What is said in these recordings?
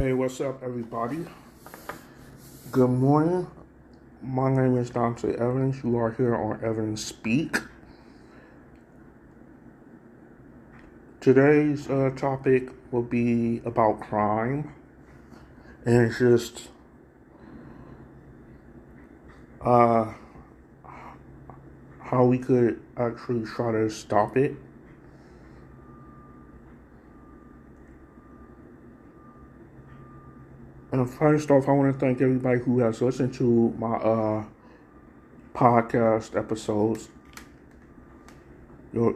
Hey, what's up, everybody? Good morning. My name is Dante Evans. You are here on Evans Speak. Today's uh, topic will be about crime and it's just uh, how we could actually try to stop it. And first off, I want to thank everybody who has listened to my uh, podcast episodes. You're,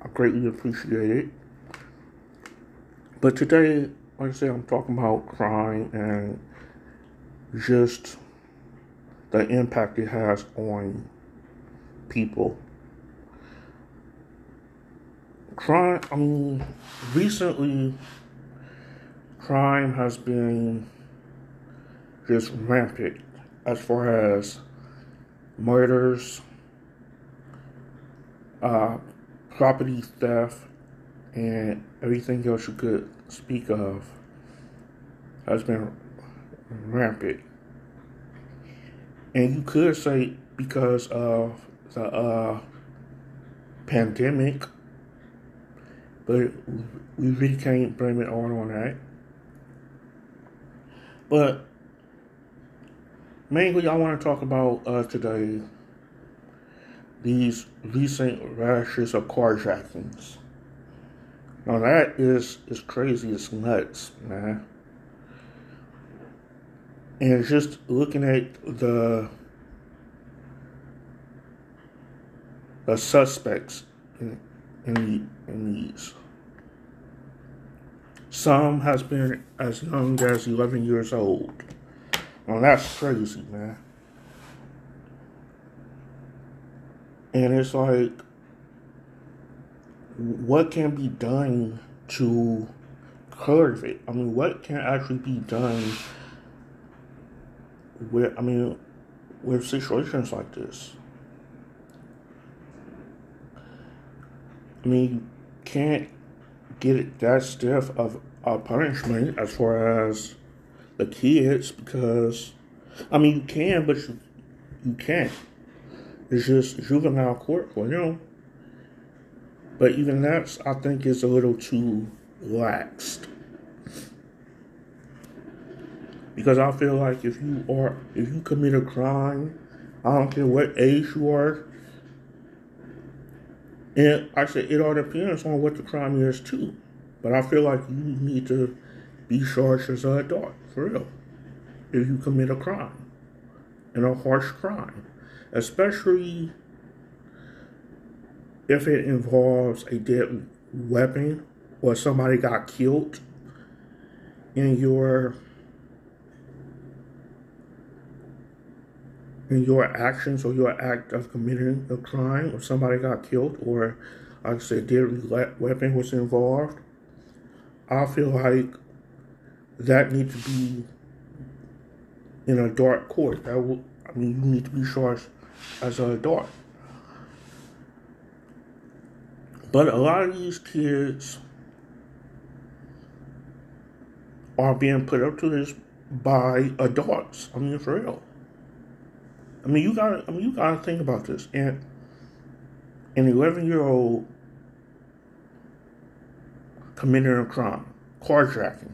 I greatly appreciate it. But today, like I say, I'm talking about crime and just the impact it has on people. Crime, I mean, recently, crime has been just rampant as far as murders, uh, property theft, and everything else you could speak of has been rampant. And you could say because of the uh, pandemic, but we really can't blame it all on that. But mainly, I want to talk about uh, today these recent rashes of carjackings. Now that is is crazy. It's nuts, man. And just looking at the the suspects in in, the, in these. Some has been as young as 11 years old. Well, that's crazy, man. And it's like, what can be done to curb it? I mean, what can actually be done with, I mean, with situations like this? I mean, you can't get it that stiff of a punishment as far as the kids because I mean you can, but you you can't. It's just juvenile court for them. But even that, I think, is a little too laxed. Because I feel like if you are, if you commit a crime, I don't care what age you are, and I said it all depends on what the crime is too. But I feel like you need to be charged as an adult, for real, if you commit a crime, and a harsh crime, especially if it involves a deadly weapon or somebody got killed in your in your actions or your act of committing a crime or somebody got killed or like I said deadly weapon was involved I feel like that needs to be in a dark court. That will, I mean, you need to be charged as an adult. But a lot of these kids are being put up to this by adults. I mean, for real. I mean, you gotta. I mean, you gotta think about this. And an eleven-year-old committing a crime, carjacking.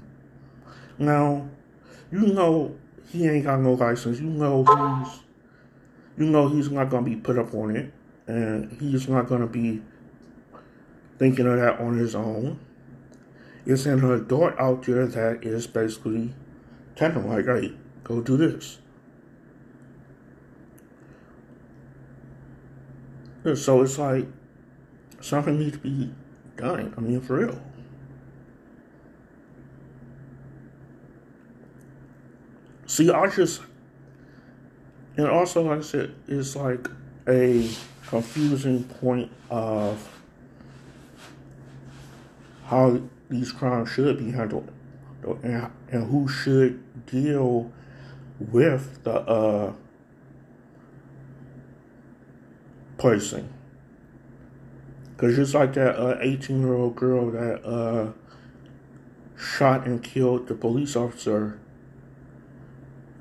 Now, you know he ain't got no license. You know he's, you know he's not gonna be put up on it, and he's not gonna be thinking of that on his own. It's an adult out there that is basically telling him like, "Hey, go do this." So it's like something needs to be done. I mean, for real. See, I just, and also, like I said, it's like a confusing point of how these crimes should be handled and, and who should deal with the uh, person. Because just like that 18 uh, year old girl that uh, shot and killed the police officer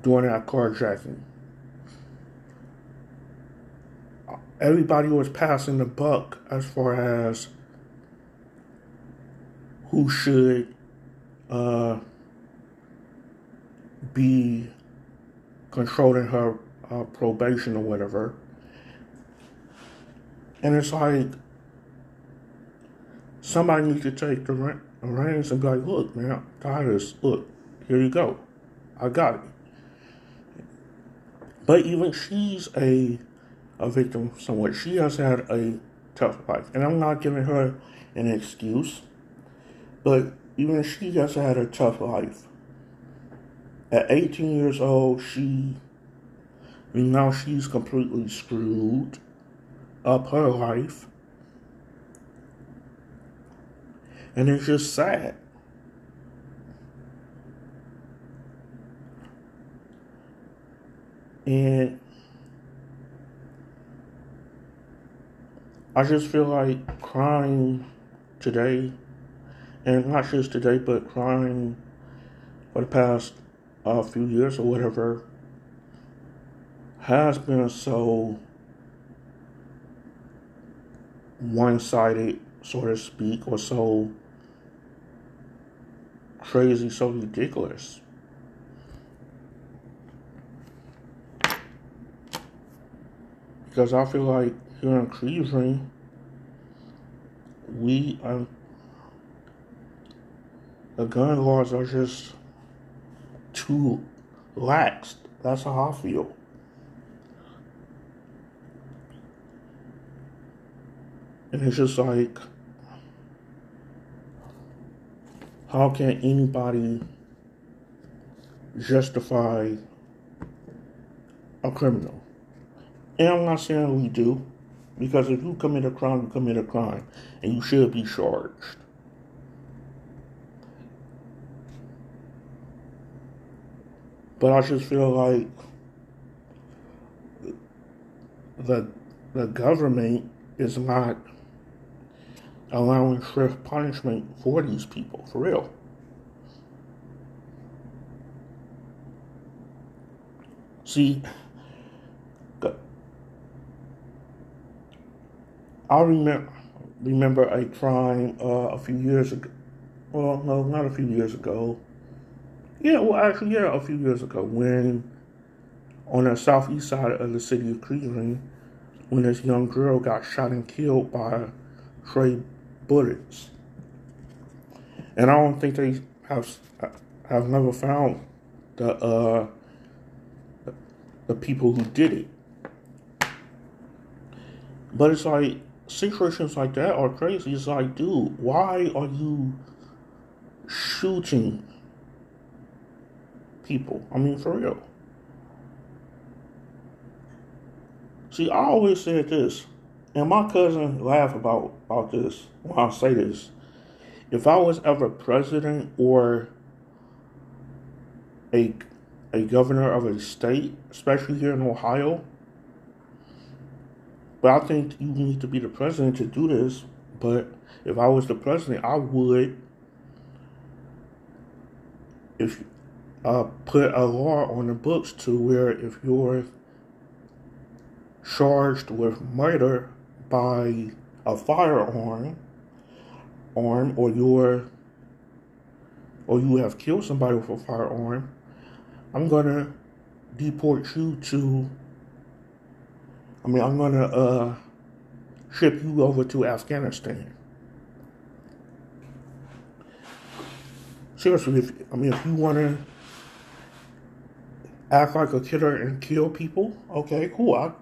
during that carjacking. Everybody was passing the buck as far as who should uh, be controlling her uh, probation or whatever. And it's like somebody needs to take the reins and be like, look, man, Titus, look, here you go. I got it. But even she's a a victim somewhat. She has had a tough life. And I'm not giving her an excuse, but even she has had a tough life. At 18 years old, she now she's completely screwed up her life. And it's just sad. And I just feel like crying today, and not just today, but crying for the past uh, few years or whatever, has been so one sided, so to speak, or so crazy, so ridiculous. Because I feel like here in Cleveland, we um, the gun laws are just too lax. That's how I feel. And it's just like, how can anybody justify a criminal? And I'm not saying we do, because if you commit a crime, you commit a crime, and you should be charged. But I just feel like the the government is not allowing swift punishment for these people, for real. See, I remember remember a crime uh, a few years ago. Well, no, not a few years ago. Yeah, well, actually, yeah, a few years ago when on the southeast side of the city of Cleveland, when this young girl got shot and killed by stray bullets. And I don't think they have have never found the uh, the people who did it. But it's like situations like that are crazy. It's like, dude, why are you shooting people? I mean, for real. See, I always said this, and my cousin laugh about about this when I say this. If I was ever president or a a governor of a state, especially here in Ohio, but I think you need to be the president to do this. But if I was the president, I would if uh, put a law on the books to where if you're charged with murder by a firearm arm or you're or you have killed somebody with a firearm, I'm gonna deport you to I mean, I'm gonna uh, ship you over to Afghanistan. Seriously, if I mean, if you wanna act like a killer and kill people, okay, cool. I'll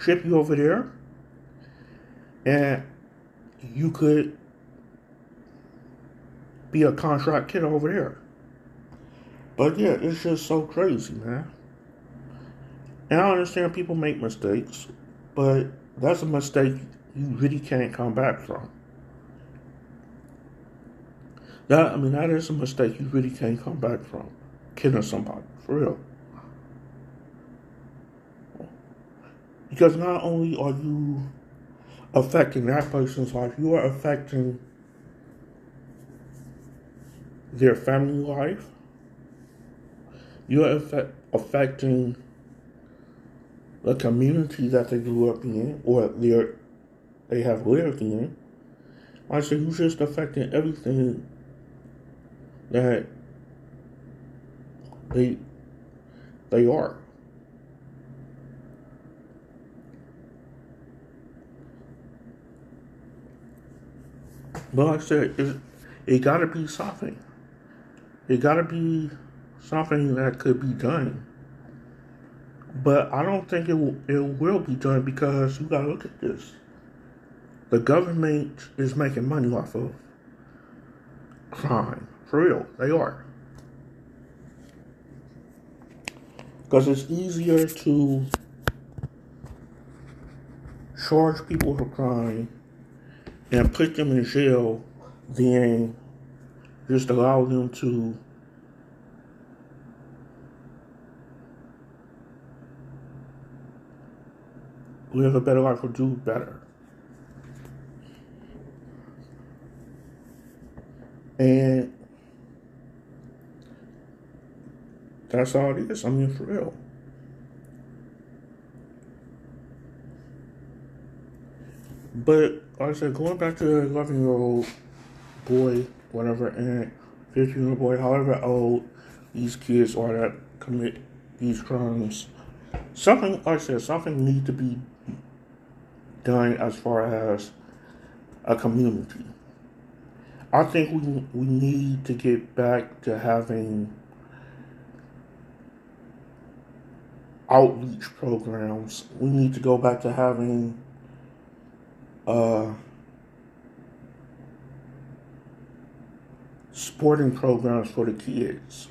ship you over there, and you could be a contract killer over there. But yeah, it's just so crazy, man. And I understand people make mistakes, but that's a mistake you really can't come back from. That I mean, that is a mistake you really can't come back from. Killing somebody, for real. Because not only are you affecting that person's life, you are affecting their family life. You're affect, affecting the community that they grew up in or they they have lived in. I say you're just affecting everything that they they are. But like I said, it, it gotta be something. It gotta be something that could be done. But I don't think it will, it will be done because you gotta look at this. The government is making money off of crime. For real, they are. Because it's easier to charge people for crime and put them in jail than just allow them to live a better life or do better. And that's all it is. I mean, for real. But like I said, going back to the 11 year old boy, whatever, and 15 year old boy, however old these kids are that commit these crimes, something, like I said, something needs to be done as far as a community. I think we we need to get back to having outreach programs. We need to go back to having uh, sporting programs for the kids.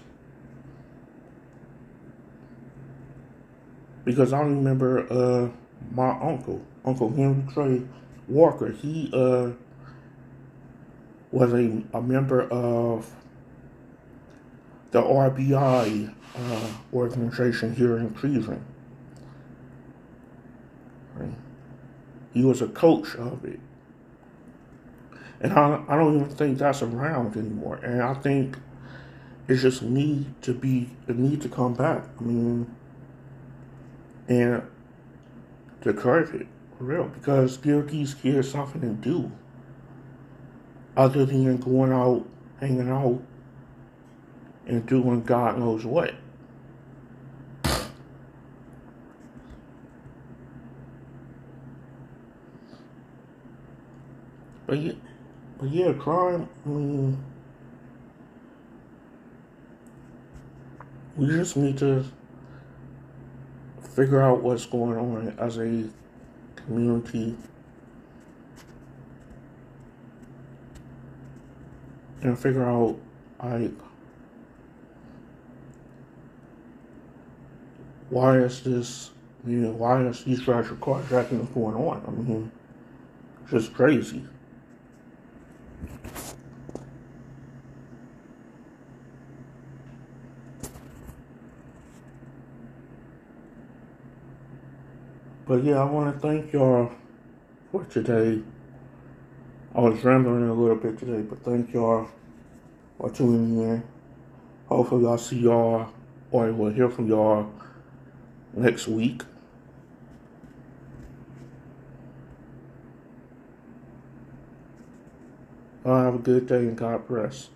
Because I remember uh, my uncle, Uncle Henry Trey Walker, he uh, was a, a member of the RBI uh, organization here in Cleveland. Right. He was a coach of it. And I, I don't even think that's around anymore. And I think it just need to be, a need to come back. I mean, and curve it, for real, because these kids something to do other than going out, hanging out, and doing God knows what. But yeah, but yeah, crime. I mean, we just need to figure out what's going on as a community and figure out like why is this you know why is these tragic carjacking going on? I mean, just crazy. But yeah, I want to thank y'all for today. I was rambling a little bit today, but thank y'all for tuning in. Hopefully, I'll see y'all or we'll hear from y'all next week. I'll have a good day and God bless.